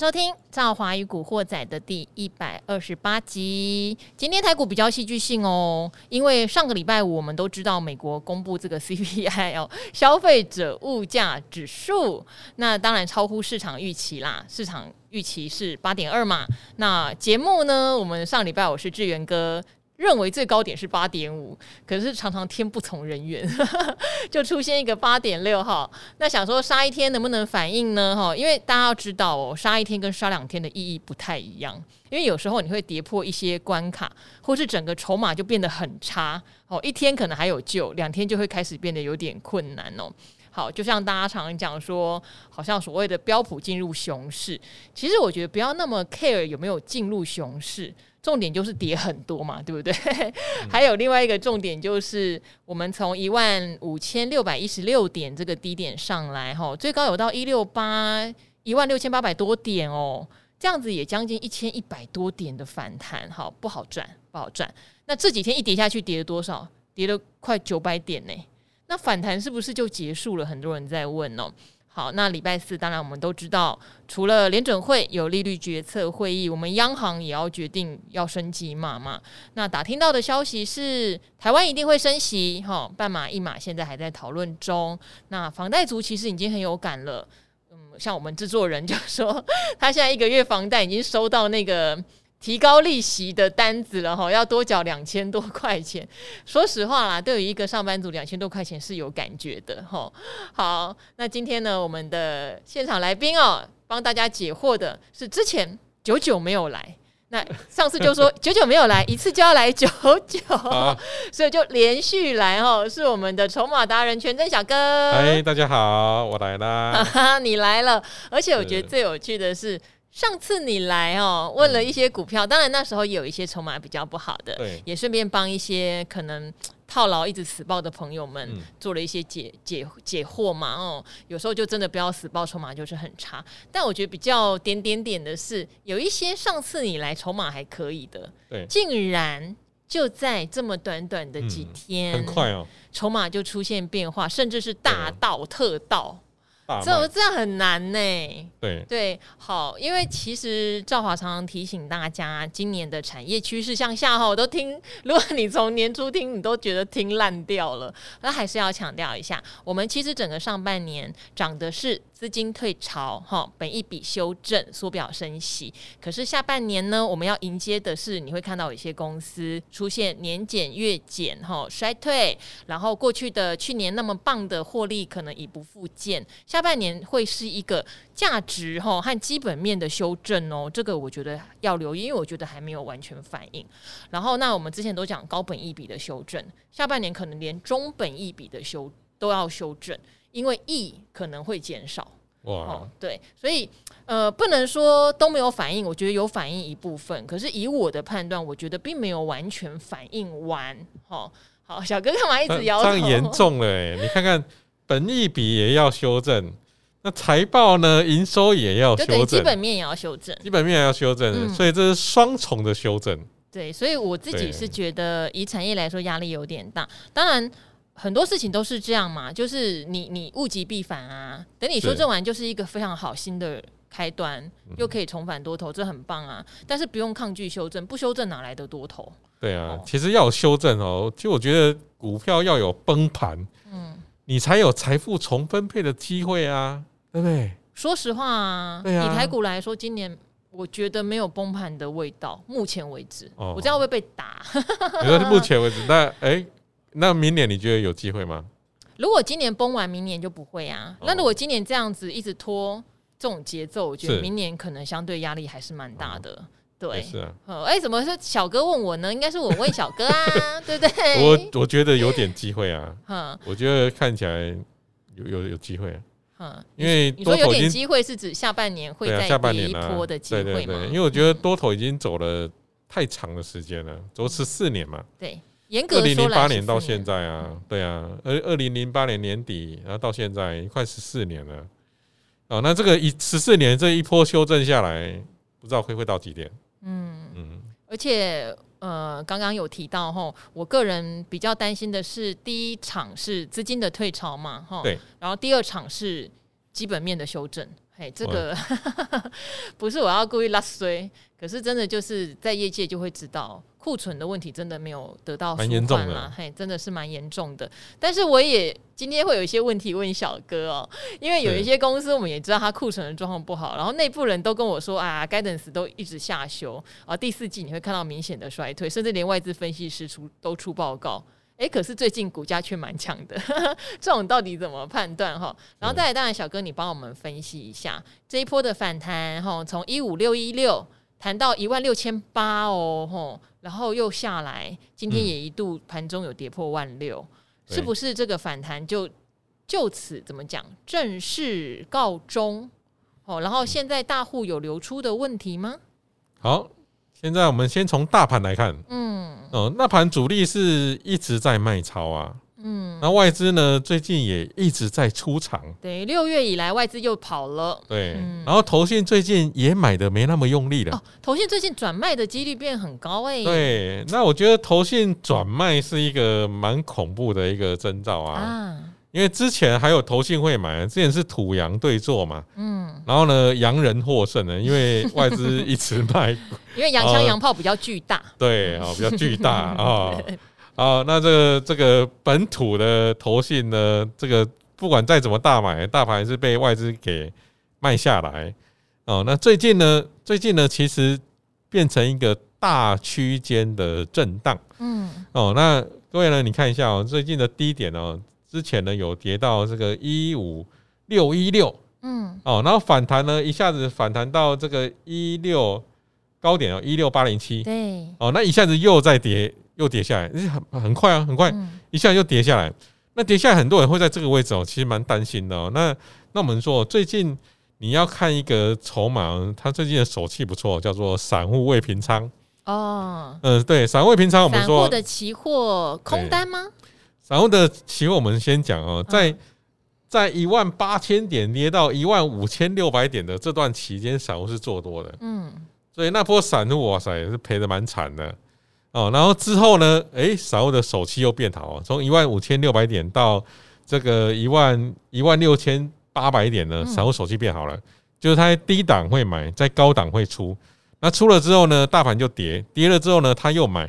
收听《赵华与古惑仔》的第一百二十八集。今天台股比较戏剧性哦，因为上个礼拜五我们都知道美国公布这个 CPI 哦，消费者物价指数，那当然超乎市场预期啦。市场预期是八点二嘛。那节目呢，我们上礼拜我是志源哥。认为最高点是八点五，可是常常天不从人愿，就出现一个八点六哈。那想说杀一天能不能反应呢？哈，因为大家要知道哦，杀一天跟杀两天的意义不太一样。因为有时候你会跌破一些关卡，或是整个筹码就变得很差哦。一天可能还有救，两天就会开始变得有点困难哦。好，就像大家常常讲说，好像所谓的标普进入熊市，其实我觉得不要那么 care 有没有进入熊市。重点就是跌很多嘛，对不对？还有另外一个重点就是，我们从一万五千六百一十六点这个低点上来，哈，最高有到一六八一万六千八百多点哦，这样子也将近一千一百多点的反弹，好不好赚？不好赚。那这几天一跌下去，跌了多少？跌了快九百点呢。那反弹是不是就结束了？很多人在问哦。好，那礼拜四当然我们都知道，除了联准会有利率决策会议，我们央行也要决定要升级码嘛。那打听到的消息是，台湾一定会升息，哈，半码一码现在还在讨论中。那房贷族其实已经很有感了，嗯，像我们制作人就说，他现在一个月房贷已经收到那个。提高利息的单子了哈，要多缴两千多块钱。说实话啦，对于一个上班族，两千多块钱是有感觉的哈。好，那今天呢，我们的现场来宾哦，帮大家解惑的是之前九九没有来，那上次就说 九九没有来，一次就要来九九，啊、所以就连续来哈。是我们的筹码达人全真小哥。哎，大家好，我来啦。你来了，而且我觉得最有趣的是。上次你来哦，问了一些股票，嗯、当然那时候有一些筹码比较不好的，对。也顺便帮一些可能套牢一直死抱的朋友们做了一些解解解惑嘛。哦，有时候就真的不要死抱，筹码就是很差。但我觉得比较点点点的是，有一些上次你来筹码还可以的，对。竟然就在这么短短的几天，嗯、很快哦，筹码就出现变化，甚至是大倒特倒。这这样很难呢。对对，好，因为其实赵华常常提醒大家，今年的产业趋势向下哈，我都听。如果你从年初听，你都觉得听烂掉了，那还是要强调一下，我们其实整个上半年涨的是。资金退潮，哈，本一笔修正，缩表升息。可是下半年呢，我们要迎接的是，你会看到有一些公司出现年减月减，哈，衰退。然后过去的去年那么棒的获利，可能已不复见。下半年会是一个价值，哈，和基本面的修正哦。这个我觉得要留意，因为我觉得还没有完全反应。然后，那我们之前都讲高本一笔的修正，下半年可能连中本一笔的修都要修正。因为 E 可能会减少，哇、哦，对，所以呃，不能说都没有反应，我觉得有反应一部分，可是以我的判断，我觉得并没有完全反应完。哦，好，小哥干嘛一直摇头？这样严重了哎！你看看，本益比也要修正，那财报呢？营收也要修正，基本面也要修正，基本面也要修正，嗯、所以这是双重的修正。对，所以我自己是觉得，以产业来说，压力有点大。当然。很多事情都是这样嘛，就是你你物极必反啊。等你修正完，就是一个非常好新的开端，又可以重返多头，这很棒啊。但是不用抗拒修正，不修正哪来的多头？对啊，哦、其实要有修正哦。就我觉得股票要有崩盘，嗯，你才有财富重分配的机会啊，对不对？说实话啊，对啊，以台股来说，今年我觉得没有崩盘的味道。目前为止，哦、我知道会被打？你说目前为止，那哎。欸那明年你觉得有机会吗？如果今年崩完，明年就不会啊。那如果今年这样子一直拖这种节奏，我觉得明年可能相对压力还是蛮大的。对，是啊。哎，怎么是小哥问我呢？应该是我问小哥啊，对不对？我我觉得有点机会啊。嗯，我觉得看起来有有有机会。嗯，因为你说有点机会是指下半年会在第一波的机会吗？对对对，因为我觉得多头已经走了太长的时间了，走十四年嘛。对。二零零八年到现在啊，对啊，二二零零八年年底，然后到现在快十四年了。哦，那这个一十四年这一波修正下来，不知道会会到几点？嗯嗯。而且呃，刚刚有提到哈，我个人比较担心的是，第一场是资金的退潮嘛，哈，对。然后第二场是基本面的修正。哎，这个 不是我要故意拉衰，可是真的就是在业界就会知道。库存的问题真的没有得到舒缓了，嘿，真的是蛮严重的。但是我也今天会有一些问题问小哥哦，因为有一些公司我们也知道它库存的状况不好，然后内部人都跟我说啊，Guidance 都一直下修啊，第四季你会看到明显的衰退，甚至连外资分析师出都出报告，哎，可是最近股价却蛮强的，这种到底怎么判断哈？然后再来，当然小哥你帮我们分析一下这一波的反弹哈，从一五六一六谈到一万六千八哦，吼。然后又下来，今天也一度盘中有跌破万六，嗯，是不是这个反弹就就此怎么讲正式告终？哦，然后现在大户有流出的问题吗？好，现在我们先从大盘来看，嗯，哦，那盘主力是一直在卖超啊。嗯，那外资呢？最近也一直在出场。对，六月以来外资又跑了。对，嗯、然后投信最近也买的没那么用力了。哦，投信最近转卖的几率变很高哎、欸。对，那我觉得投信转卖是一个蛮恐怖的一个征兆啊。啊，因为之前还有投信会买，之前是土洋对坐嘛。嗯。然后呢，洋人获胜呢，因为外资一直卖。因为洋枪洋炮比较巨大。对啊，比较巨大 啊。啊，那这个这个本土的投信呢，这个不管再怎么大买，大盘还是被外资给卖下来。哦，那最近呢，最近呢，其实变成一个大区间的震荡。嗯。哦，那各位呢，你看一下哦，最近的低点哦，之前呢有跌到这个一五六一六。嗯。哦，然后反弹呢，一下子反弹到这个一六高点哦，一六八零七。对。哦，那一下子又再跌。又跌下来，很很快啊，很快，一下又跌下来。那跌下来，很多人会在这个位置哦，其实蛮担心的哦。那那我们说，最近你要看一个筹码，它最近的手气不错，叫做散户未平仓哦。嗯，对，散户未平仓，我们说散户的期货空单吗？散户的期货，我们先讲哦，在在一万八千点跌到一万五千六百点的这段期间，散户是做多的。嗯，所以那波散户哇塞，也是赔的蛮惨的。哦，然后之后呢？诶，散户的手气又变好，从一万五千六百点到这个一万一万六千八百点呢，散户手气变好了。就是他在低档会买，在高档会出。那出了之后呢，大盘就跌，跌了之后呢，他又买。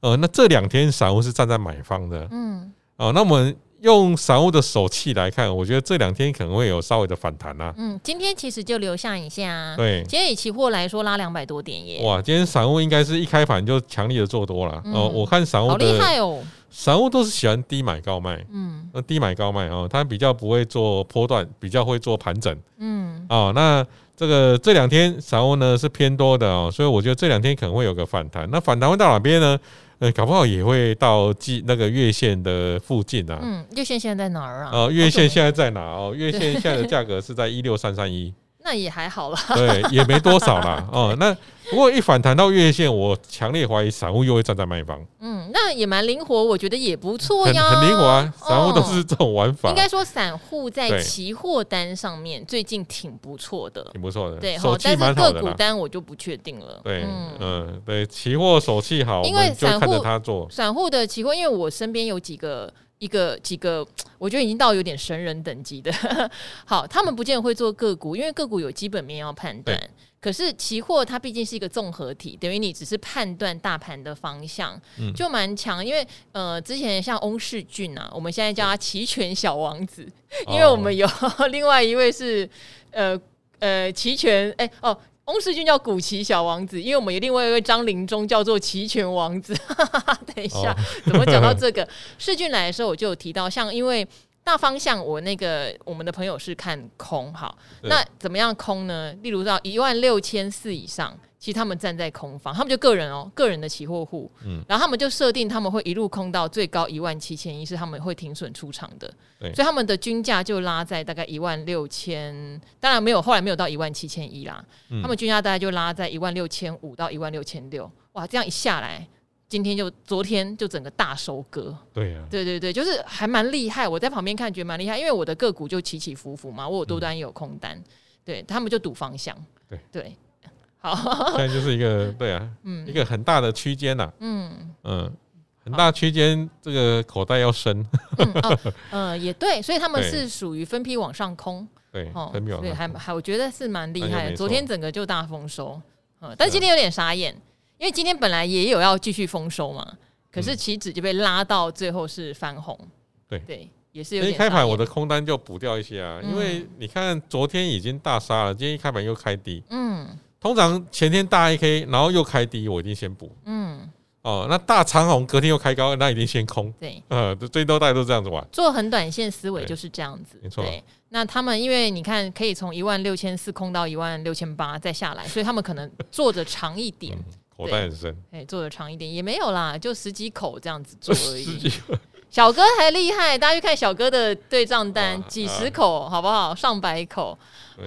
呃，那这两天散户是站在买方的。嗯。哦，那我们。用散户的手气来看，我觉得这两天可能会有稍微的反弹呐。嗯，今天其实就留下一下。对，今天以期货来说，拉两百多点耶。哇，今天散户应该是一开盘就强力的做多了。哦，我看散户好厉害哦。散户都是喜欢低买高卖。嗯，那低买高卖哦，他比较不会做波段，比较会做盘整。嗯。哦，那这个这两天散户呢是偏多的哦，所以我觉得这两天可能会有个反弹。那反弹会到哪边呢？呃，搞不好也会到季那个月线的附近啊。嗯，月线现在在哪儿啊？呃，月线现在在哪哦？月线现在的 价格是在一六三三一。那也还好啦，对，也没多少啦。哦。那不过一反弹到月线，我强烈怀疑散户又会站在卖方。嗯，那也蛮灵活，我觉得也不错呀，很灵活啊。散户都是这种玩法。应该说，散户在期货单上面最近挺不错的，挺不错的。对，好但是个股单我就不确定了。对，嗯，对，期货手气好，因为散户他做散户的期货，因为我身边有几个。一个几个，我觉得已经到有点神人等级的。好，他们不见得会做个股，因为个股有基本面要判断。可是期货它毕竟是一个综合体，等于你只是判断大盘的方向，就蛮强。因为呃，之前像翁世俊啊，我们现在叫他期权小王子，因为我们有 另外一位是呃呃期权哎哦。翁世俊叫古奇小王子，因为我们有另外一位张林中叫做齐全王子。等一下，怎么讲到这个？世俊来的时候，我就有提到，像因为大方向，我那个我们的朋友是看空，好，那怎么样空呢？例如到一万六千四以上。其实他们站在空方，他们就个人哦，个人的期货户，嗯，然后他们就设定他们会一路空到最高一万七千一，是他们会停损出场的，所以他们的均价就拉在大概一万六千，当然没有，后来没有到一万七千一啦，嗯，他们均价大概就拉在一万六千五到一万六千六，哇，这样一下来，今天就昨天就整个大收割，对呀，啊，对对对，就是还蛮厉害，我在旁边看觉得蛮厉害，因为我的个股就起起伏伏嘛，我有多单也有空单，嗯，对他们就赌方向，对。对。好，现在就是一个对啊，嗯，一个很大的区间呐，嗯嗯，很大区间，这个口袋要深。嗯，哦，呃，也对，所以他们是属于分批往上空。对，哦，分批往上空。对，还还，我觉得是蛮厉害的。昨天整个就大丰收，嗯，但今天有点傻眼，因为今天本来也有要继续丰收嘛，可是期指就被拉到最后是翻红。对对。也是有点。一开盘我的空单就补掉一些啊，嗯、因为你看昨天已经大杀了，今天一开盘又开低。嗯，通常前天大 A K，然后又开低，我一定先补。嗯，哦，那大长虹隔天又开高，那一定先空。对，呃，最多大家都这样子玩。做很短线思维就是这样子。没错。那他们因为你看可以从一万六千四空到一万六千八再下来，所以他们可能做的长一点，嗯、口袋很深。哎，做的长一点也没有啦，就十几口这样子做而已。小哥还厉害，大家去看小哥的对账单，几十口，好不好？上百口。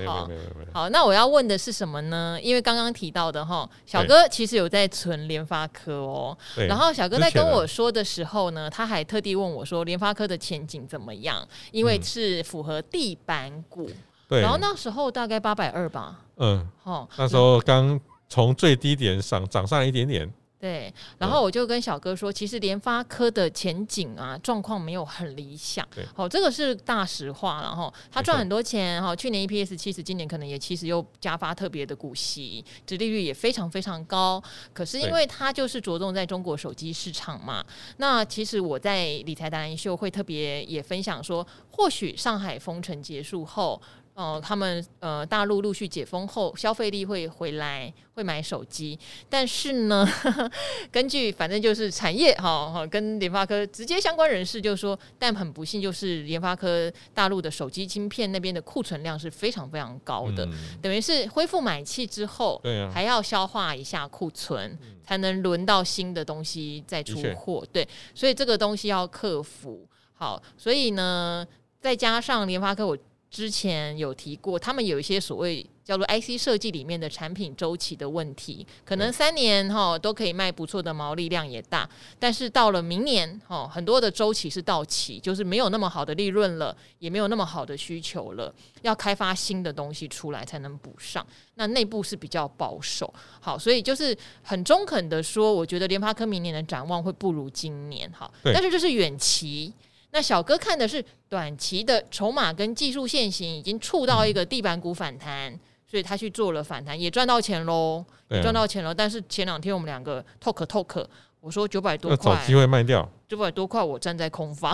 好，好，那我要问的是什么呢？因为刚刚提到的哈，小哥其实有在存联发科哦。然后小哥在跟我说的时候呢，他还特地问我说，联发科的前景怎么样？因为是符合地板股。对。然后那时候大概八百二吧。嗯。好，那时候刚从最低点上涨上一点点。对，然后我就跟小哥说，其实联发科的前景啊，状况没有很理想。对，好，这个是大实话。然后他赚很多钱，哈，去年 EPS 七十，今年可能也其实，又加发特别的股息，殖利率也非常非常高。可是因为他就是着重在中国手机市场嘛，那其实我在理财达人秀会特别也分享说，或许上海封城结束后。哦，他们呃，大陆陆续解封后，消费力会回来，会买手机。但是呢，呵 呵根据反正就是产业哈哈，跟联发科直接相关人士就说，但很不幸就是联发科大陆的手机晶片那边的库存量是非常非常高的，嗯、等于是恢复买气之后，对啊，还要消化一下库存，嗯、才能轮到新的东西再出货。对，所以这个东西要克服。好，所以呢，再加上联发科我。之前有提过，他们有一些所谓叫做 IC 设计里面的产品周期的问题，可能三年哈都可以卖不错的毛利量也大，但是到了明年哈，很多的周期是到期，就是没有那么好的利润了，也没有那么好的需求了，要开发新的东西出来才能补上。那内部是比较保守，好，所以就是很中肯的说，我觉得联发科明年的展望会不如今年哈，对但是这是远期。那小哥看的是短期的筹码跟技术线型已经触到一个地板股反弹，嗯、所以他去做了反弹，也赚到钱喽，赚、啊、到钱了。但是前两天我们两个 talk talk，我说九百多块，找机会卖掉，九百多块我站在空方。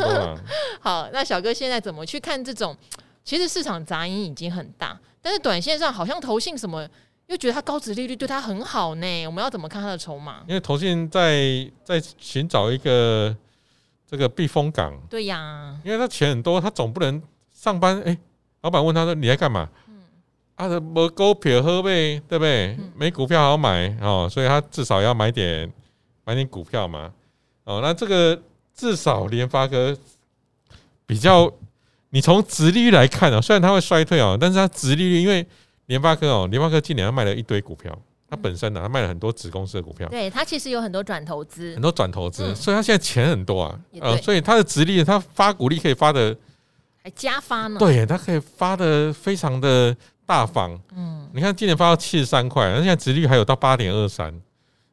好，那小哥现在怎么去看这种？其实市场杂音已经很大，但是短线上好像投信什么又觉得它高值利率对它很好呢？我们要怎么看它的筹码？因为投信在在寻找一个。这个避风港，对呀，因为他钱很多，他总不能上班。哎，老板问他说：“你在干嘛？”嗯，啊，没股票喝呗，对不对？嗯、没股票好买哦，所以他至少要买点买点股票嘛。哦，那这个至少联发科比较，你从殖利率来看啊，虽然它会衰退哦，但是它殖利率，因为联发科哦，联发科今年要卖了一堆股票。他本身呢，他卖了很多子公司的股票，对他其实有很多转投资，很多转投资，嗯、所以他现在钱很多啊，呃，所以他的直利率，他发股利可以发的还加发呢，对，他可以发的非常的大方，嗯，你看今年发到七十三块，那现在直利率还有到八点二三，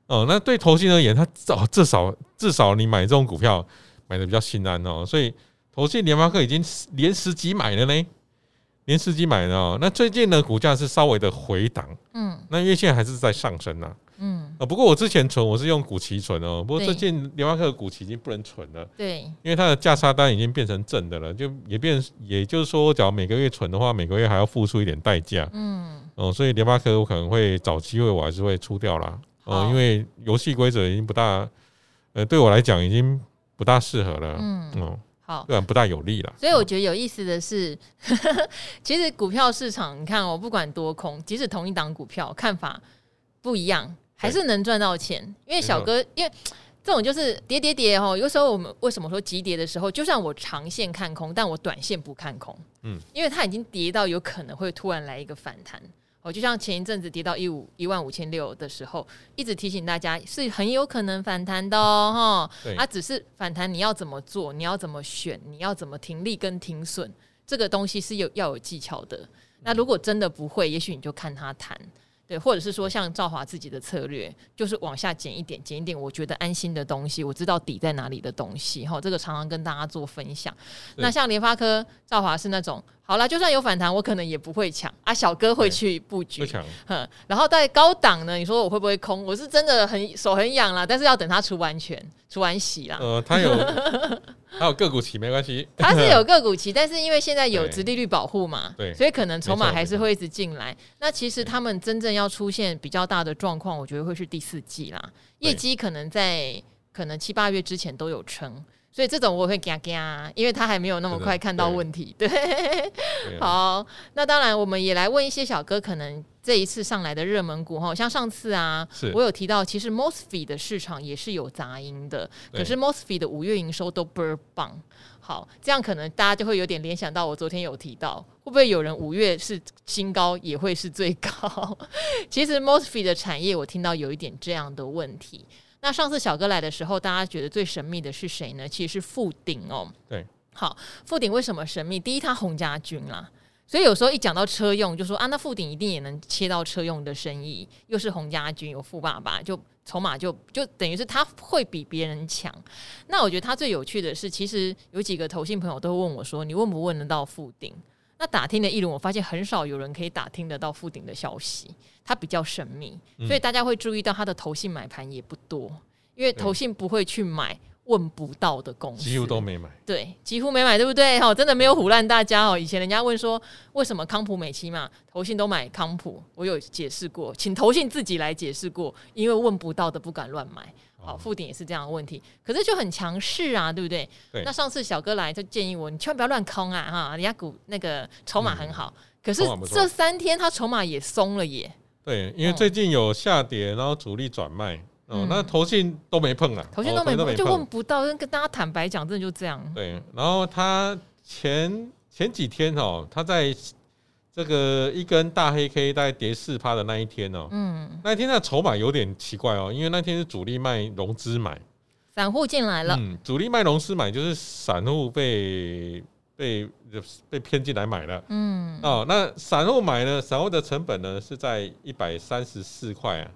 哦，那对投信而言，他至至少至少你买这种股票买的比较心安哦，所以投信联发科已经连十几买了呢。连司机买的哦，那最近呢，股价是稍微的回档，嗯，那因为现在还是在上升呐，嗯，啊，不过我之前存我是用股期存哦，不过最近联发科的股期已经不能存了，对，因为它的价差单已经变成正的了，就也变，也就是说，假如每个月存的话，每个月还要付出一点代价，嗯，哦，所以联发科我可能会找机会，我还是会出掉啦，哦，因为游戏规则已经不大，呃，对我来讲已经不大适合了，嗯，哦。好，对，不大有利了。所以我觉得有意思的是，其实股票市场，你看，我不管多空，即使同一档股票看法不一样，还是能赚到钱。因为小哥，因为 这种就是跌跌跌哦。有时候我们为什么说急跌的时候，就算我长线看空，但我短线不看空，嗯，因为它已经跌到有可能会突然来一个反弹。哦，就像前一阵子跌到一五一万五千六的时候，一直提醒大家是很有可能反弹的哦，哈对，啊，只是反弹你要怎么做，你要怎么选，你要怎么停利跟停损，这个东西是有要有技巧的。那如果真的不会，也许你就看它谈。对，或者是说像赵华自己的策略，就是往下减一点，减一点，我觉得安心的东西，我知道底在哪里的东西，哈，这个常常跟大家做分享。那像联发科、赵华是那种，好了，就算有反弹，我可能也不会抢啊，小哥会去布局，不抢。然后在高档呢，你说我会不会空？我是真的很手很痒啦，但是要等它除完全、除完息啦。呃，它有。它有个股期没关系，它是有个股期，但是因为现在有殖利率保护嘛，对，所以可能筹码还是会一直进来。那其实他们真正要出现比较大的状况，我觉得会是第四季啦，业绩可能在可能七八月之前都有撑，所以这种我会惊惊，因为他还没有那么快看到问题。对，对好，那当然我们也来问一些小哥可能。这一次上来的热门股哈，像上次啊，我有提到，其实 MOSFET 的市场也是有杂音的，可是 MOSFET 的五月营收都倍儿棒。好，这样可能大家就会有点联想到，我昨天有提到，会不会有人五月是新高也会是最高？其实 MOSFET 的产业我听到有一点这样的问题。那上次小哥来的时候，大家觉得最神秘的是谁呢？其实是富鼎哦。对，好，富鼎为什么神秘？第一，他洪家军啦。所以有时候一讲到车用，就说啊，那富鼎一定也能切到车用的生意，又是洪家军，有富爸爸，就筹码就就等于是他会比别人强。那我觉得他最有趣的是，其实有几个投信朋友都会问我说，你问不问得到富鼎？那打听了一轮，我发现很少有人可以打听得到富鼎的消息，它比较神秘，所以大家会注意到他的投信买盘也不多，因为投信不会去买。问不到的公司几乎都没买，对，几乎没买，对不对？哦，真的没有唬烂大家哦。以前人家问说，为什么康普美期嘛，投信都买康普，我有解释过，请投信自己来解释过，因为问不到的不敢乱买。好，富鼎也是这样的问题，可是就很强势啊，对不对？对。那上次小哥来就建议我，你千万不要乱空啊，哈，人家股那个筹码很好，嗯、可是这三天他筹码也松了耶。对，因为最近有下跌，然后主力转卖。哦，嗯、那投信都没碰啊，投信都没碰，就问不到，跟跟大家坦白讲，真的就这样。对，然后他前前几天哦，他在这个一根大黑 K 大概跌四趴的那一天哦，嗯，那一天的筹码有点奇怪哦，因为那天是主力卖融资买，散户进来了，嗯，主力卖融资买就是散户被被被骗进来买了，嗯，哦，那散户买呢，散户的成本呢是在一百三十四块啊。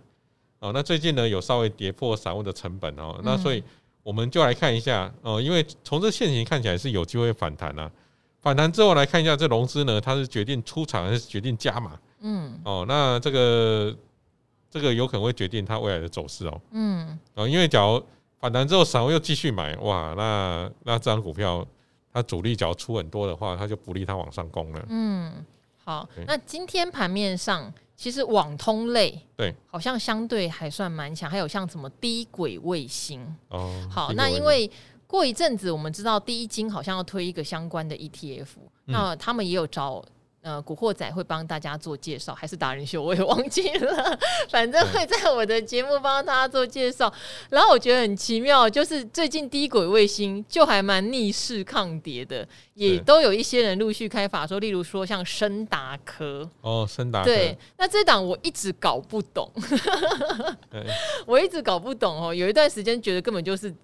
哦，那最近呢有稍微跌破散户的成本哦，嗯、那所以我们就来看一下哦，因为从这现形看起来是有机会反弹啊，反弹之后来看一下这融资呢，它是决定出场还是决定加码？嗯，哦，那这个这个有可能会决定它未来的走势哦。嗯，哦，因为假如反弹之后散户又继续买，哇，那那这张股票它主力只要出很多的话，它就不利它往上攻了。嗯，好，那今天盘面上。其实网通类对，好像相对还算蛮强，还有像什么低轨卫星哦。好，那因为过一阵子我们知道第一金好像要推一个相关的 ETF，那他们也有找。呃，古惑仔会帮大家做介绍，还是达人秀？我也忘记了，反正会在我的节目帮大家做介绍。然后我觉得很奇妙，就是最近低轨卫星就还蛮逆势抗跌的，也都有一些人陆续开法说，例如说像深达科哦，深达科对，那这档我一直搞不懂，我一直搞不懂哦，有一段时间觉得根本就是。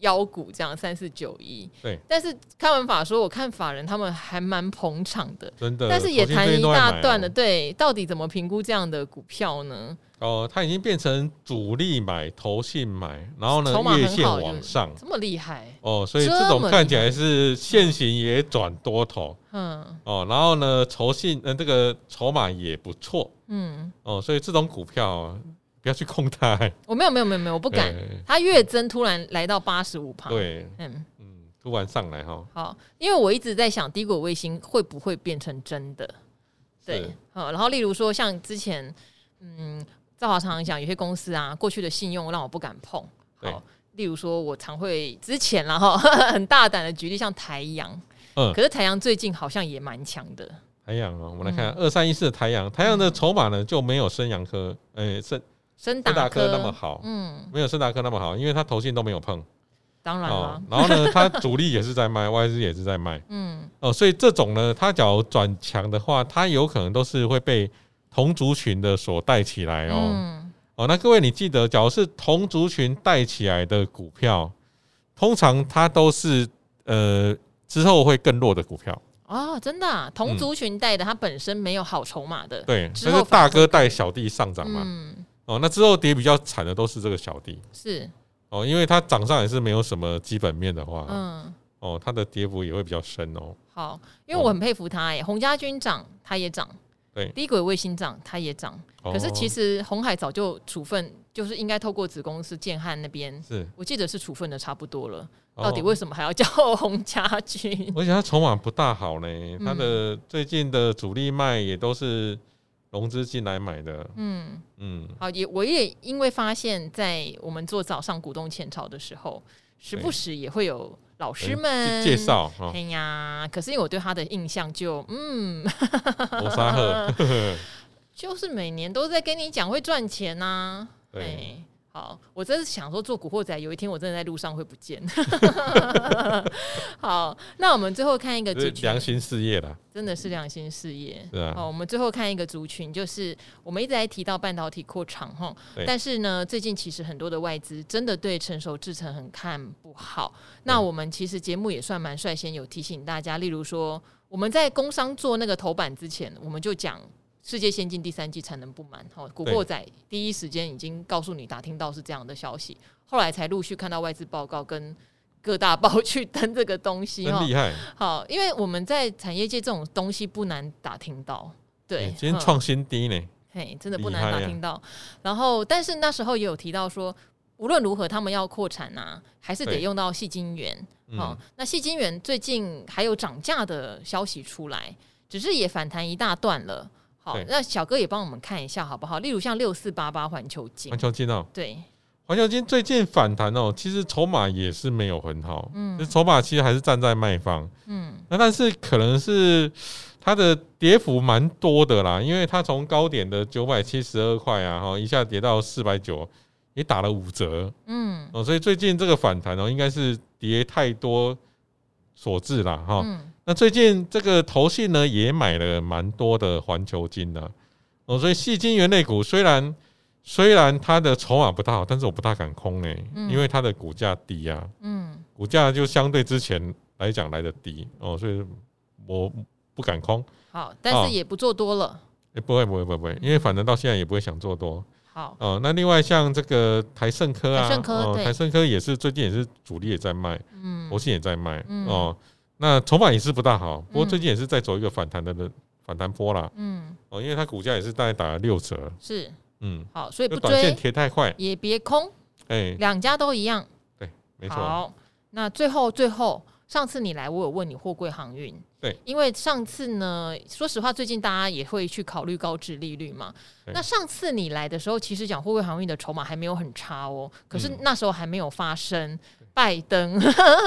妖股这样三四九一，对，但是看完法说，我看法人他们还蛮捧场的，真的，但是也谈一大段的，对，到底怎么评估这样的股票呢？哦，它已经变成主力买、投信买，然后呢，月线往上，这么厉害。哦，所以这种看起来是现行也转多头，嗯，哦，然后呢，投信呃这个筹码也不错，嗯，哦，所以这种股票。不要去控它，我没有没有没有没有，我不敢。它月增突然来到八十五趴，对，嗯嗯，突然上来哈。好，因为我一直在想低轨卫星会不会变成真的？对，好，然后例如说像之前，嗯，赵华常常讲有些公司啊，过去的信用让我不敢碰。好，例如说我常会之前然后 很大胆的举例，像台阳，嗯，可是台阳最近好像也蛮强的。台阳啊，我们来看二三一四的台阳，台阳的筹码呢就没有升阳科，诶，升。升达科那么好，嗯，没有森达科那么好，因为他投信都没有碰，当然了。然后呢，它主力也是在卖，外资也是在卖，嗯，哦，所以这种呢，它假如转强的话，它有可能都是会被同族群的所带起来哦。哦，那各位你记得，假如是同族群带起来的股票，通常它都是呃之后会更弱的股票。哦，真的、啊，同族群带的，它本身没有好筹码的。对，这是大哥带小弟上涨嘛。嗯。哦，那之后跌比较惨的都是这个小弟。是。哦，因为它涨上也是没有什么基本面的话，嗯。哦，它的跌幅也会比较深哦。好，因为我很佩服他哎，洪家军涨，它也涨。对。低轨卫星涨，它也涨。可是其实红海早就处分，就是应该透过子公司建汉那边，是我记得是处分的差不多了。到底为什么还要叫 洪家军？而且它筹码不大好呢，它的最近的主力卖也都是融资进来买的。嗯嗯，好，也我也因为发现，在我们做早上股东前朝的时候，时不时也会有老师们介绍。哎呀，可是因为我对他的印象就嗯，罗沙 赫，就是每年都在跟你讲会赚钱呐。对。好，我真是想说，做古惑仔有一天我真的在路上会不见。好，那我们最后看一个族群，良心事业啦，真的是良心事业。好，我们最后看一个族群，就是我们一直在提到半导体扩厂哈，但是呢，最近其实很多的外资真的对成熟制程很看不好。那我们其实节目也算蛮率先有提醒大家，例如说我们在工商做那个头版之前，我们就讲。世界先进第三季产能不满，哈，古惑仔第一时间已经告诉你打听到是这样的消息，后来才陆续看到外资报告跟各大报去登这个东西，很厉害。好，因为我们在产业界这种东西不难打听到，对，今天创新低呢，嘿，真的不难打听到。然后，但是那时候也有提到说，无论如何他们要扩产啊，还是得用到细晶圆。好，那细晶圆最近还有涨价的消息出来，只是也反弹一大段了。好，那小哥也帮我们看一下好不好？例如像六四八八环球金，环球金哦，对，环球金最近反弹哦，其实筹码也是没有很好，嗯，筹码其实还是站在卖方，嗯，那但是可能是它的跌幅蛮多的啦，因为它从高点的九百七十二块啊，哈，一下跌到四百九，也打了五折，嗯，哦，所以最近这个反弹哦，应该是跌太多所致啦，哈。那最近这个投信呢也买了蛮多的环球金的哦，所以矽晶圆类股虽然虽然它的筹码不大好，但是我不大敢空呢，因为它的股价低啊，嗯，股价就相对之前来讲来的低哦，所以我不敢空。好，但是也不做多了。也不会不会不会不会，因为反正到现在也不会想做多。好哦，那另外像这个台盛科啊，台盛科台胜科也是最近也是主力也在卖，嗯，投信也在卖哦。那筹码也是不大好，不过最近也是在走一个反弹的的反弹波啦。嗯，哦，因为它股价也是大概打了六折。是，嗯，好，所以不短线贴太快也别空。哎，两家都一样。对，没错。好，那最后最后，上次你来，我有问你货柜航运。对，因为上次呢，说实话，最近大家也会去考虑高值利率嘛。那上次你来的时候，其实讲货柜航运的筹码还没有很差哦，可是那时候还没有发生。拜登，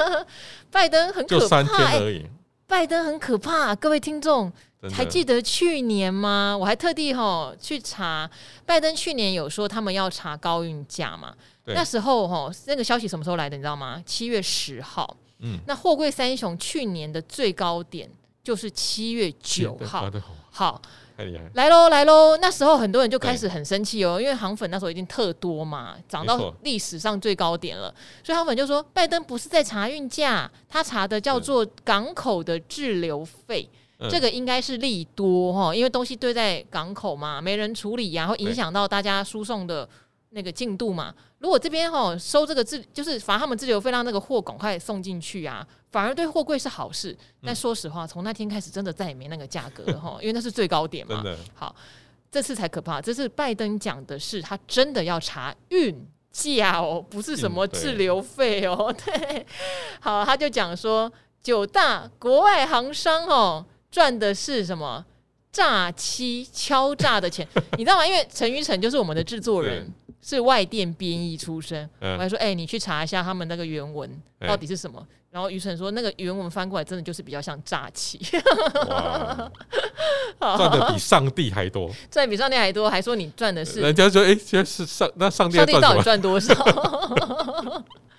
拜登很可怕，就三天而已。欸、拜登很可怕，各位听众还记得去年吗？我还特地吼去查，拜登去年有说他们要查高运价嘛？那时候吼那个消息什么时候来的？你知道吗？七月十号。嗯，那货柜三雄去年的最高点就是七月九号。好。来喽来喽！那时候很多人就开始很生气哦，因为航粉那时候已经特多嘛，涨到历史上最高点了，所以航粉就说拜登不是在查运价，他查的叫做港口的滞留费，这个应该是利多哈，因为东西堆在港口嘛，没人处理呀，会影响到大家输送的。那个进度嘛，如果这边哈收这个自，就是罚他们滞留费，让那个货赶快送进去啊，反而对货柜是好事。但说实话，从那天开始，真的再也没那个价格了哈，因为那是最高点嘛。好，这次才可怕。这次拜登讲的是，他真的要查运价哦，不是什么滞留费哦。对，好，他就讲说，九大国外航商哦，赚的是什么诈欺、敲诈的钱，你知道吗？因为陈于成就是我们的制作人。是外电编译出身，嗯、我还说，哎、欸，你去查一下他们那个原文到底是什么。欸、然后于晨说，那个原文翻过来真的就是比较像诈欺，赚的比上帝还多，赚比上帝还多，还说你赚的是，人家说，哎、欸，其实是上那上帝，上帝到底赚多少？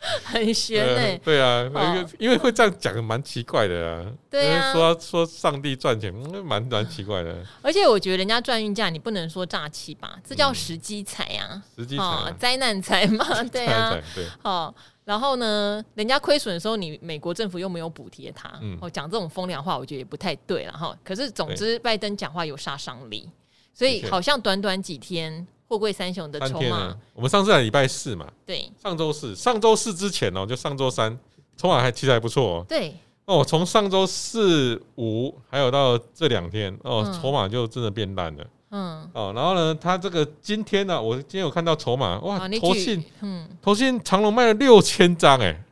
很悬呢、欸，对啊，因为会这样讲，蛮奇怪的啊。对啊，说说上帝赚钱，蛮蛮奇怪的。而且我觉得人家赚运价，你不能说诈欺吧？这叫时机财啊，时机财，灾难财嘛，对啊。对，好，然后呢，人家亏损的时候，你美国政府又没有补贴他。嗯，哦，讲这种风凉话，我觉得也不太对了哈。可是总之，拜登讲话有杀伤力，所以好像短短几天，货柜三雄的筹码，我们上次在礼拜四嘛，对，上周四，上周四之前哦，就上周三，筹码还其实还不错哦。对，哦，从上周四五还有到这两天哦，筹码就真的变烂了。嗯，哦，然后呢，他这个今天呢，我今天有看到筹码，哇，投信，嗯，投信长隆卖了六千张，哎，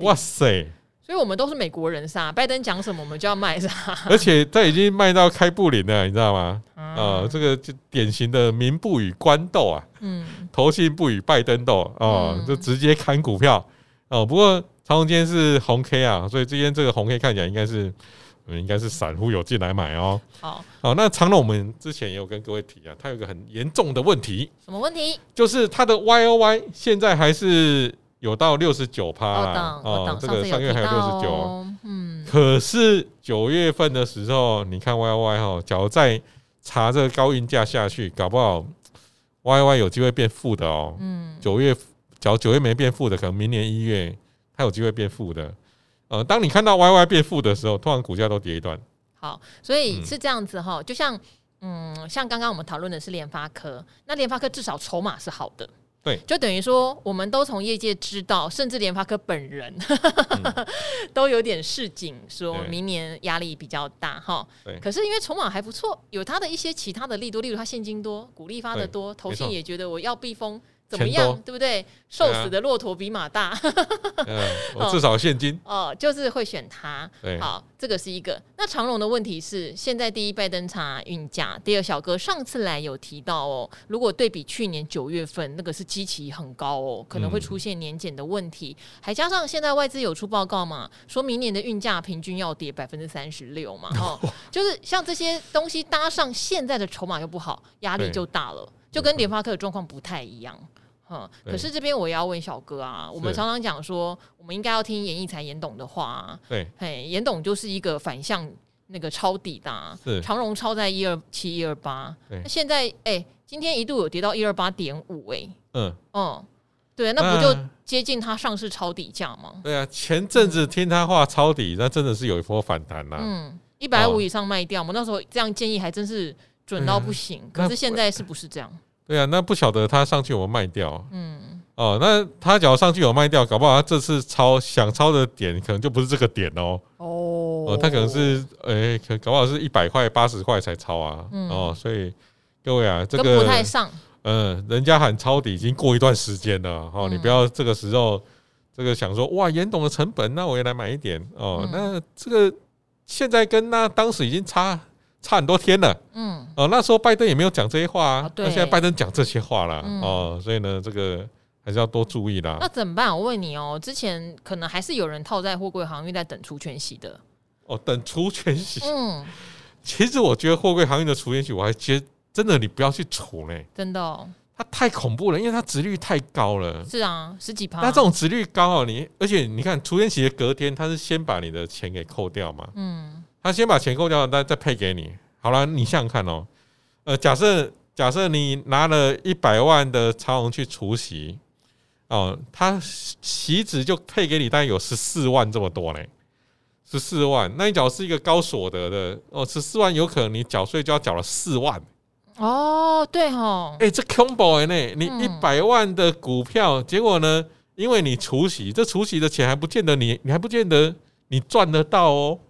哇塞！所以我们都是美国人杀，拜登讲什么我们就要卖啥。而且他已经卖到开布林了，你知道吗？啊，这个就典型的民不与官斗啊，嗯，投信不与拜登斗啊，就直接砍股票哦。不过长荣今天是红 K 啊，所以今天这个红 K 看起来应该是，应该是散户有进来买哦。好，好，那长隆我们之前也有跟各位提啊，它有一个很严重的问题，什么问题？就是它的 Y O Y 现在还是。有到六十九趴啦，哦，这个上月还有六十九，嗯，可是九月份的时候，你看 Y Y 哈，假如再查这个高运价下去，搞不好 Y Y 有机会变负的哦。嗯，九月假如九月没变负的，可能明年一月它有机会变负的。呃，当你看到 Y Y 变负的时候，通常股价都跌一段。好，所以是这样子哈，就像嗯，像刚刚我们讨论的是联发科，那联发科至少筹码是好的。对，就等于说，我们都从业界知道，甚至联发科本人、嗯、都有点示警，说明年压力比较大哈。可是因为筹码还不错，有他的一些其他的利多，例如他现金多，股利发的多，投信也觉得我要避风。怎么样，对不对？瘦死的骆驼比马大。嗯，我至少现金哦，就是会选它。对，好，这个是一个。那长荣的问题是，现在第一拜登查运价，第二小哥上次来有提到哦，如果对比去年九月份，那个是基期很高哦，可能会出现年检的问题。还加上现在外资有出报告嘛，说明年的运价平均要跌百分之三十六嘛，哦，就是像这些东西搭上现在的筹码又不好，压力就大了，就跟联发科的状况不太一样。嗯，可是这边我也要问小哥啊，我们常常讲说，我们应该要听严义财严董的话啊。对，嘿，严董就是一个反向那个抄底的，是长荣抄在一二七一二八，那现在哎、欸，今天一度有跌到一二八点五，哎，嗯嗯，对，那不就接近它上市抄底价吗？对啊，前阵子听他话抄底，那真的是有一波反弹呐。嗯，一百五以上卖掉嘛，那时候这样建议还真是准到不行。可是现在是不是这样？对啊，那不晓得他上去有没有卖掉？嗯，哦，那他假如上去有卖掉，搞不好他这次抄想抄的点可能就不是这个点哦。哦，他可能是诶，可搞不好是一百块、八十块才抄啊。哦，所以各位啊，这个不太上。嗯，人家喊抄底已经过一段时间了。哦，你不要这个时候这个想说哇，严董的成本，那我也来买一点哦。那这个现在跟那当时已经差。差很多天了，嗯，哦，那时候拜登也没有讲这些话啊，那、啊、现在拜登讲这些话了，嗯、哦，所以呢，这个还是要多注意啦。那怎么办？我问你哦，之前可能还是有人套在货柜航运在等除权息的，哦，等除权息，嗯，其实我觉得货柜航运的除权息，我还觉得真的你不要去除嘞，真的、哦，它太恐怖了，因为它值率太高了，是啊，十几趴，那这种值率高哦，你而且你看除权息的隔天，它是先把你的钱给扣掉嘛，嗯。他先把钱扣掉，再再配给你。好了，你想想看哦，呃，假设假设你拿了一百万的长虹去除息，哦，他息值就配给你，大概有十四万这么多嘞，十四万。那你假如是一个高所得的哦，十四万有可能你缴税就要缴了四万。哦，对哦，哎、欸，这 combo 呢？你一百万的股票，嗯、结果呢，因为你除息，这除息的钱还不见得你，你还不见得你赚得到哦。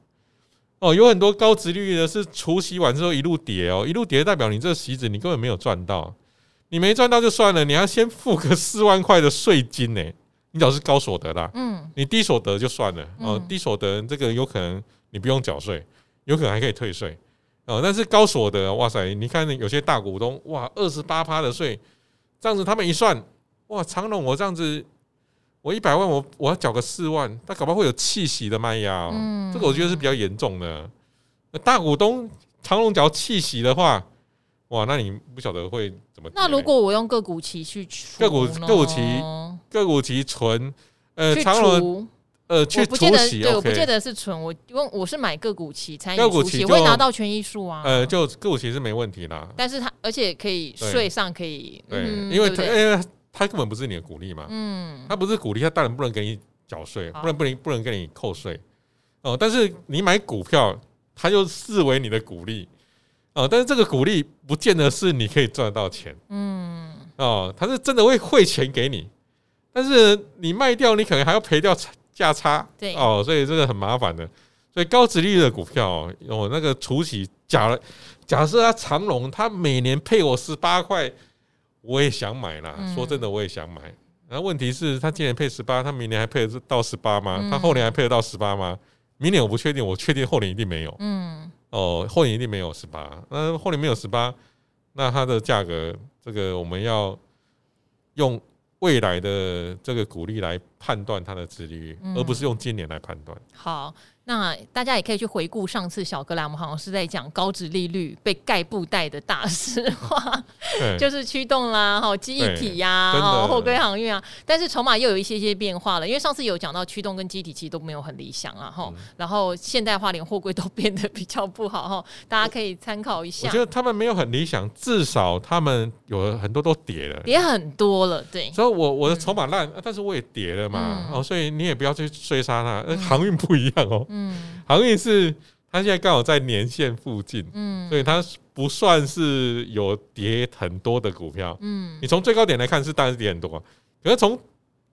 哦，有很多高值率的是除息完之后一路跌哦，一路跌代表你这个息子你根本没有赚到，你没赚到就算了，你要先付个 四万块的税金呢。你只要是高所得啦，嗯，你低所得就算了哦，低所得这个有可能你不用缴税，有可能还可以退税哦。但是高所得，哇塞，你看有些大股东哇，二十八趴的税，这样子他们一算，哇，长隆我这样子。我一百万我，我我要缴个四万，他搞不好会有弃息的卖压，嗯，这个我觉得是比较严重的。大股东长隆缴弃息的话，哇，那你不晓得会怎么？那如果我用个股期去个股个股期个股期存，呃，长隆呃去除息，对，我不记得是存，我因为我是买个股期参与除息，我会拿到权益数啊。呃，就个股期是没问题啦，但是它而且可以税上可以，对，因为因为。它根本不是你的股利嘛，嗯，它不是股利，它当然不能给你缴税，不能不能不能给你扣税哦。但是你买股票，它就视为你的股利哦。但是这个股利不见得是你可以赚得到钱，嗯，哦，它是真的会汇钱给你，但是你卖掉，你可能还要赔掉价差，对哦，所以这个很麻烦的。所以高值利率的股票哦，哦那个除息假了，假设它长荣，它每年配我十八块。我也想买啦，说真的，我也想买。然后问题是，他今年配十八，他明年还配得到十八吗？他后年还配得到十八吗？明年我不确定，我确定后年一定没有。嗯，哦，后年一定没有十八。那后年没有十八，那它的价格，这个我们要用未来的这个股利来判断它的值利率，而不是用今年来判断。好。那大家也可以去回顾上次小哥来，我们好像是在讲高值利率被盖布袋的大实话，就是驱动啦，哈，记忆体呀，哈，货柜航运啊。但是筹码又有一些些变化了，因为上次有讲到驱动跟记忆体其实都没有很理想啊，哈。然后现代化连货柜都变得比较不好，哈。大家可以参考一下。我觉得他们没有很理想，至少他们有很多都跌了，跌很多了，对。所以我我的筹码烂，但是我也跌了嘛，哦，所以你也不要去追杀它。航运不一样哦。嗯，航运是它现在刚好在年线附近，嗯，所以它不算是有跌很多的股票，嗯，你从最高点来看是当然是跌很多，可是从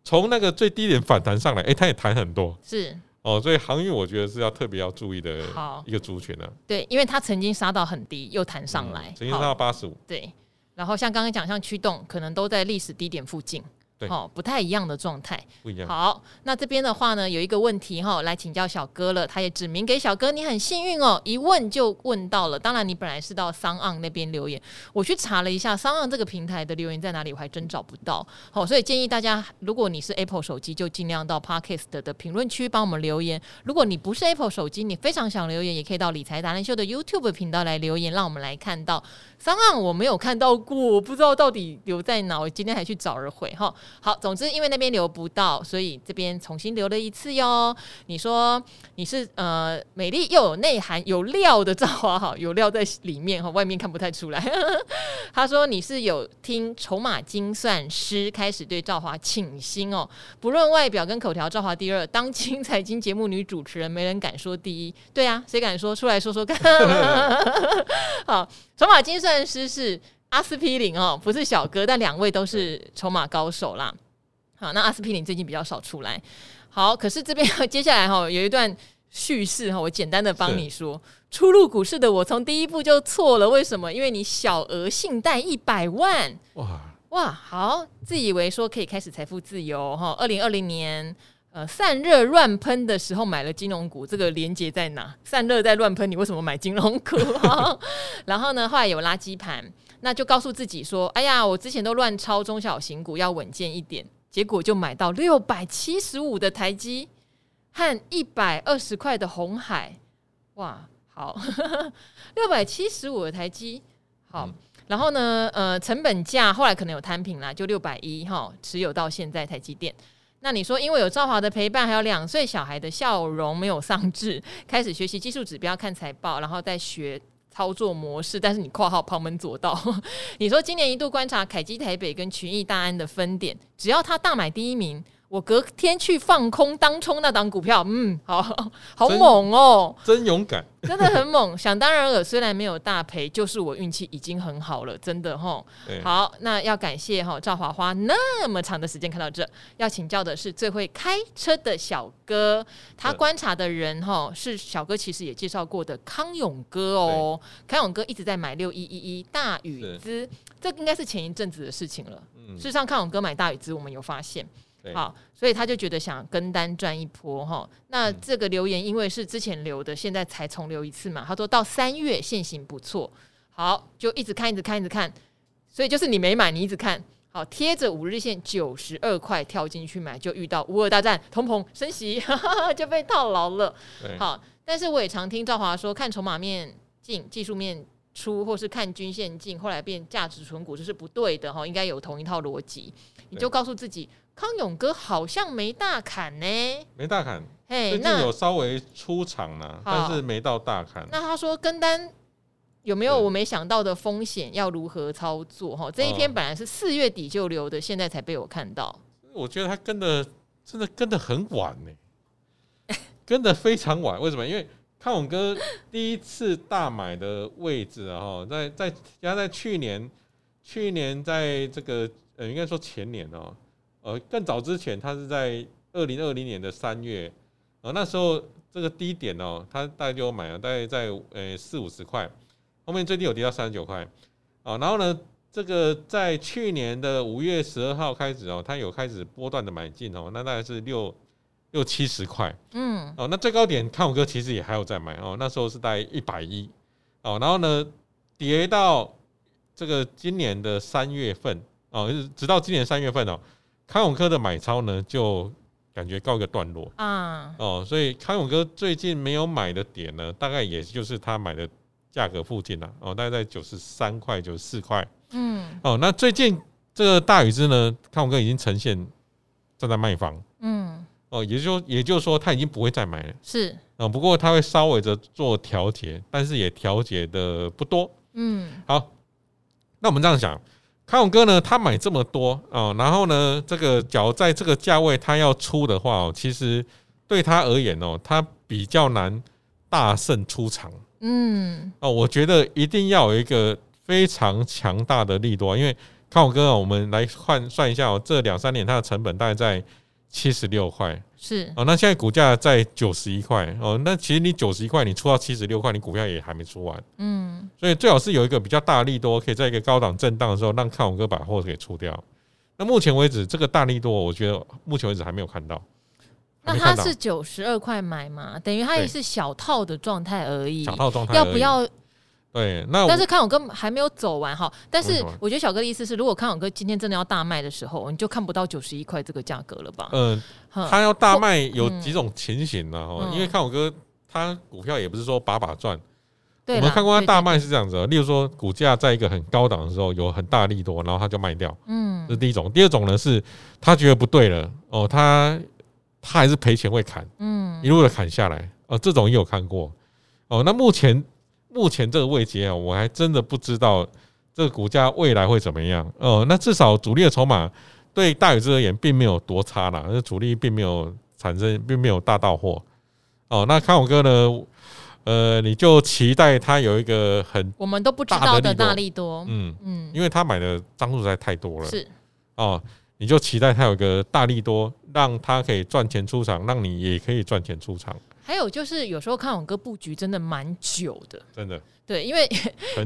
从那个最低点反弹上来，哎，它也弹很多，是。哦，所以航运我觉得是要特别要注意的一个族群呢，对，因为它曾经杀到很低，又弹上来，曾经杀到八十五，对，然后像刚刚讲像驱动，可能都在历史低点附近。哦，不太一样的状态，不一样。好，那这边的话呢，有一个问题哈，来请教小哥了。他也指明给小哥，你很幸运哦，一问就问到了。当然，你本来是到 SoundOn 那边留言，我去查了一下 SoundOn 这个平台的留言在哪里，我还真找不到。好，所以建议大家，如果你是 Apple 手机，就尽量到 Podcast 的评论区帮我们留言。如果你不是 Apple 手机，你非常想留言，也可以到理财达人秀的 YouTube 频道来留言，让我们来看到。SoundOn 我没有看到过，我不知道到底留在哪。我今天还去找了回哈。好，总之因为那边留不到，所以这边重新留了一次哟。你说你是呃美丽又有内涵有料的赵华哈，有料在里面哈，外面看不太出来。他说你是有听筹码精算师开始对赵华倾心哦，不论外表跟口条，赵华第二，当今财经节目女主持人没人敢说第一。对啊，谁敢说？出来说说看。好。筹码精算师是阿司匹林哦，不是小哥，但两位都是筹码高手啦。好，那阿司匹林最近比较少出来。好，可是这边 接下来哈有一段叙事哈，我简单的帮你说。初入股市的我从第一步就错了，为什么？因为你小额信贷一百万，哇哇，好，自以为说可以开始财富自由哈。二零二零年。呃，散热乱喷的时候买了金融股，这个连接在哪？散热在乱喷，你为什么买金融股？然后呢，后来有垃圾盘，那就告诉自己说：“哎呀，我之前都乱抄中小型股，要稳健一点。”结果就买到六百七十五的台积和一百二十块的红海，哇，好，六百七十五的台积，好。嗯、然后呢，呃，成本价后来可能有摊平啦，就六百一哈，持有到现在台积电。那你说，因为有赵华的陪伴，还有两岁小孩的笑容，没有丧志，开始学习技术指标、看财报，然后再学操作模式。但是你括号旁门左道，你说今年一度观察凯基台北跟群益大安的分点，只要他大买第一名。我隔天去放空当冲那档股票，嗯，好 好猛哦，真勇敢，真的很猛。想当然了，虽然没有大赔，就是我运气已经很好了，真的哈。好，那要感谢哈赵华花那么长的时间看到这，要请教的是最会开车的小哥，他观察的人哈是小哥，其实也介绍过的康永哥哦。康永哥一直在买六一一一大宇资，这应该是前一阵子的事情了。事实上，康永哥买大宇资，我们有发现。好，所以他就觉得想跟单赚一波哈。那这个留言因为是之前留的，现在才重留一次嘛。他说到三月现行不错，好，就一直看，一直看，一直看。所以就是你没买，你一直看好，贴着五日线九十二块跳进去买，就遇到乌俄大战、通膨升息，就被套牢了。好，但是我也常听赵华说，看筹码面进，技术面出，或是看均线进，后来变价值存股，这是不对的哈。应该有同一套逻辑，你就告诉自己。康永哥好像没大砍呢，没大砍，嘿，最近有稍微出场呢，但是没到大砍。那他说跟单有没有我没想到的风险？要如何操作？哈，这一篇本来是四月底就留的，现在才被我看到。我觉得他跟的真的跟的很晚呢、欸，跟的非常晚。为什么？因为康永哥第一次大买的位置啊，哈，在在加在去年，去年在这个呃，应该说前年哦，呃，更早之前，他是在二零二零年的三月，呃，那时候这个低点哦，他大概就买了，大概在呃四五十块。后面最低有跌到三十九块，啊，然后呢，这个在去年的五月十二号开始哦，他有开始波段的买进哦，那大概是六六七十块，嗯，哦，那最高点康永哥其实也还有在买哦，那时候是大概一百一，哦，然后呢，跌到这个今年的三月份哦，直到今年三月份哦，康永哥的买超呢就感觉告一个段落啊，哦，所以康永哥最近没有买的点呢，大概也就是他买的。价格附近了哦，大概在九十三块、九十四块。嗯，哦，那最近这个大宇之呢，康永哥已经呈现正在卖方。嗯，哦，也就也就是说，他已经不会再买了。是，哦，不过他会稍微的做调节，但是也调节的不多。嗯，好，那我们这样想，康永哥呢，他买这么多哦，然后呢，这个假如在这个价位他要出的话哦，其实对他而言哦，他比较难大胜出场。嗯，哦，我觉得一定要有一个非常强大的利多，因为康永哥啊，我们来换算一下哦，这两三年他的成本大概在七十六块，是哦，那现在股价在九十一块哦，那其实你九十一块，你出到七十六块，你股票也还没出完，嗯，所以最好是有一个比较大的利多，可以在一个高档震荡的时候，让看我哥把货给出掉。那目前为止，这个大利多，我觉得目前为止还没有看到。那他是九十二块买嘛？等于他也是小套的状态而已。小套状态，要不要？对，那但是康永哥还没有走完哈。但是我觉得小哥的意思是，如果康永哥今天真的要大卖的时候，你就看不到九十一块这个价格了吧？嗯，他要大卖有几种情形呢？哈，因为康永哥他股票也不是说把把赚。我们看过他大卖是这样子，例如说股价在一个很高档的时候有很大利多，然后他就卖掉。嗯，这是第一种。第二种呢是，他觉得不对了哦，他。他还是赔钱会砍，嗯，一路的砍下来，哦，这种也有看过，哦，那目前目前这个位阶啊，我还真的不知道这个股价未来会怎么样，哦，那至少主力的筹码对大宇之而言并没有多差啦，那主力并没有产生，并没有大到货，哦，那康永哥呢，呃，你就期待他有一个很我们都不知道的大力多，嗯嗯，因为他买的张数实在太多了，是，哦。你就期待他有一个大力多，让他可以赚钱出场，让你也可以赚钱出场。还有就是，有时候康永哥布局真的蛮久的，真的。对，因为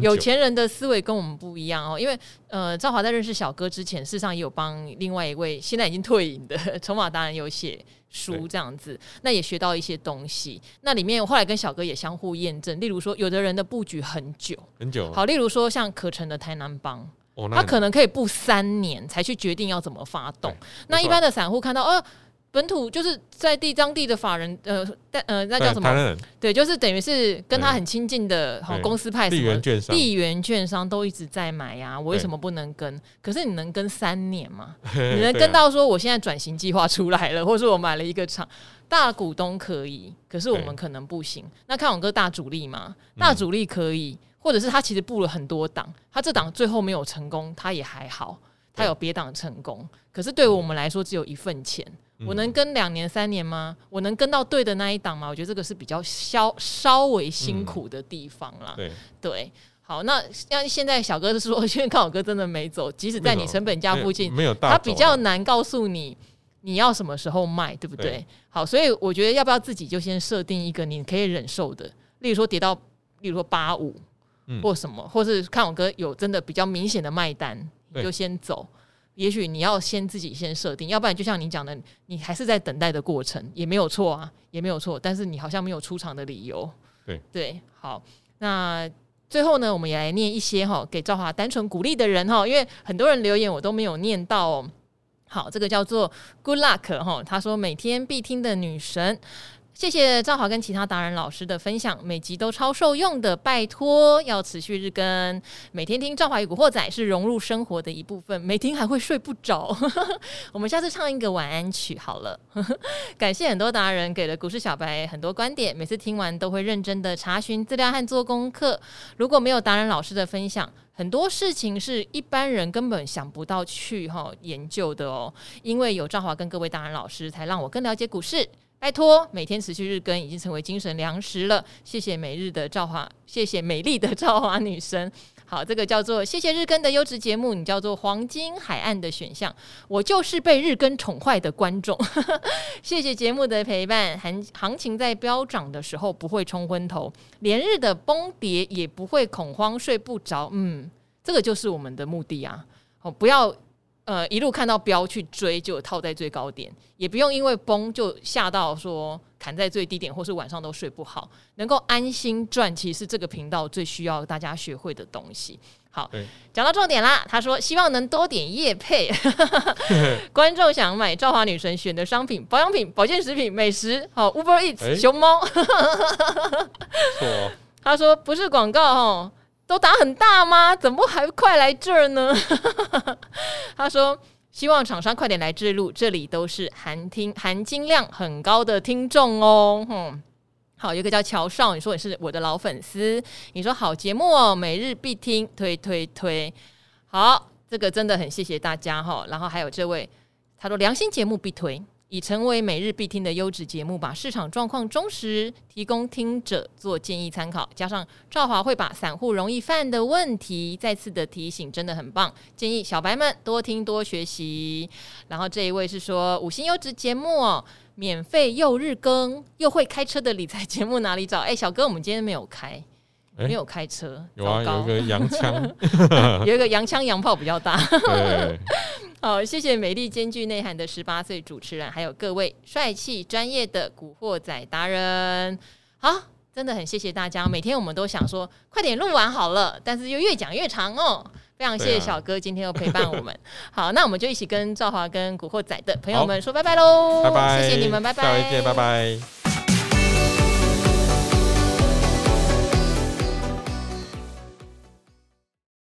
有钱人的思维跟我们不一样哦。因为呃，赵华在认识小哥之前，事实上也有帮另外一位现在已经退隐的 筹码达人有写书这样子，那也学到一些东西。那里面后来跟小哥也相互验证，例如说，有的人的布局很久很久，好，例如说像可成的台南帮。他可能可以布三年才去决定要怎么发动。那一般的散户看到，哦，本土就是在地当地的法人，呃，但呃，那叫什么？对，就是等于是跟他很亲近的好公司派什么地缘券商，地缘券商都一直在买呀。我为什么不能跟？可是你能跟三年吗？你能跟到说我现在转型计划出来了，或是我买了一个厂，大股东可以，可是我们可能不行。那看我哥大主力嘛，大主力可以。或者是他其实布了很多档，他这档最后没有成功，他也还好，他有别档成功。可是对我们来说，只有一份钱，我能跟两年三年吗？我能跟到对的那一档吗？我觉得这个是比较稍稍微辛苦的地方啦。对对，好，那像现在小哥是说，因为康永哥真的没走，即使在你成本价附近，没有他比较难告诉你你要什么时候卖，对不对？好，所以我觉得要不要自己就先设定一个你可以忍受的，例如说跌到，例如说八五。嗯或什么，或是康永哥有真的比较明显的卖单，你就先走。也许你要先自己先设定，要不然就像你讲的，你还是在等待的过程，也没有错啊，也没有错。但是你好像没有出场的理由。对对，好，那最后呢，我们也来念一些哈，给赵华单纯鼓励的人哈，因为很多人留言我都没有念到哦。好，这个叫做 Good Luck 哈，他说每天必听的女神。谢谢赵华跟其他达人老师的分享，每集都超受用的，拜托要持续日更，每天听赵华与古惑仔是融入生活的一部分，没听还会睡不着。我们下次唱一个晚安曲好了。感谢很多达人给了股市小白很多观点，每次听完都会认真的查询资料和做功课。如果没有达人老师的分享，很多事情是一般人根本想不到去哈研究的哦。因为有赵华跟各位达人老师，才让我更了解股市。拜托，每天持续日更已经成为精神粮食了。谢谢每日的赵华，谢谢美丽的赵华女神。好，这个叫做谢谢日更的优质节目，你叫做黄金海岸的选项。我就是被日更宠坏的观众。谢谢节目的陪伴，行行情在飙涨的时候不会冲昏头，连日的崩跌也不会恐慌睡不着。嗯，这个就是我们的目的啊。好，不要。呃，一路看到标去追，就套在最高点，也不用因为崩就吓到说砍在最低点，或是晚上都睡不好。能够安心赚，其实是这个频道最需要大家学会的东西。好，讲到重点啦，他说希望能多点业配，观众想买赵华女神选的商品，保养品、保健食品、美食，好 Uber Eats、欸、熊猫。错，他说不是广告哦。都打很大吗？怎么还快来这儿呢？他说希望厂商快点来置入，这里都是含听含金量很高的听众哦。哼，好，有个叫乔少，你说你是我的老粉丝，你说好节目哦，每日必听，推推推。好，这个真的很谢谢大家哈。然后还有这位，他说良心节目必推。已成为每日必听的优质节目，把市场状况忠实提供听者做建议参考。加上赵华会把散户容易犯的问题再次的提醒，真的很棒。建议小白们多听多学习。然后这一位是说五星优质节目哦，免费又日更又会开车的理财节目哪里找？哎，小哥，我们今天没有开，没有开车，有啊，有个洋枪，有一个洋枪洋炮比较大。对。好，谢谢美丽兼具内涵的十八岁主持人，还有各位帅气专业的古惑仔达人。好，真的很谢谢大家。每天我们都想说，快点录完好了，但是又越讲越长哦。非常谢谢小哥今天又陪伴我们。啊、好，那我们就一起跟赵华跟古惑仔的朋友们说拜拜喽！拜拜，谢谢你们，拜拜，下回见，拜拜。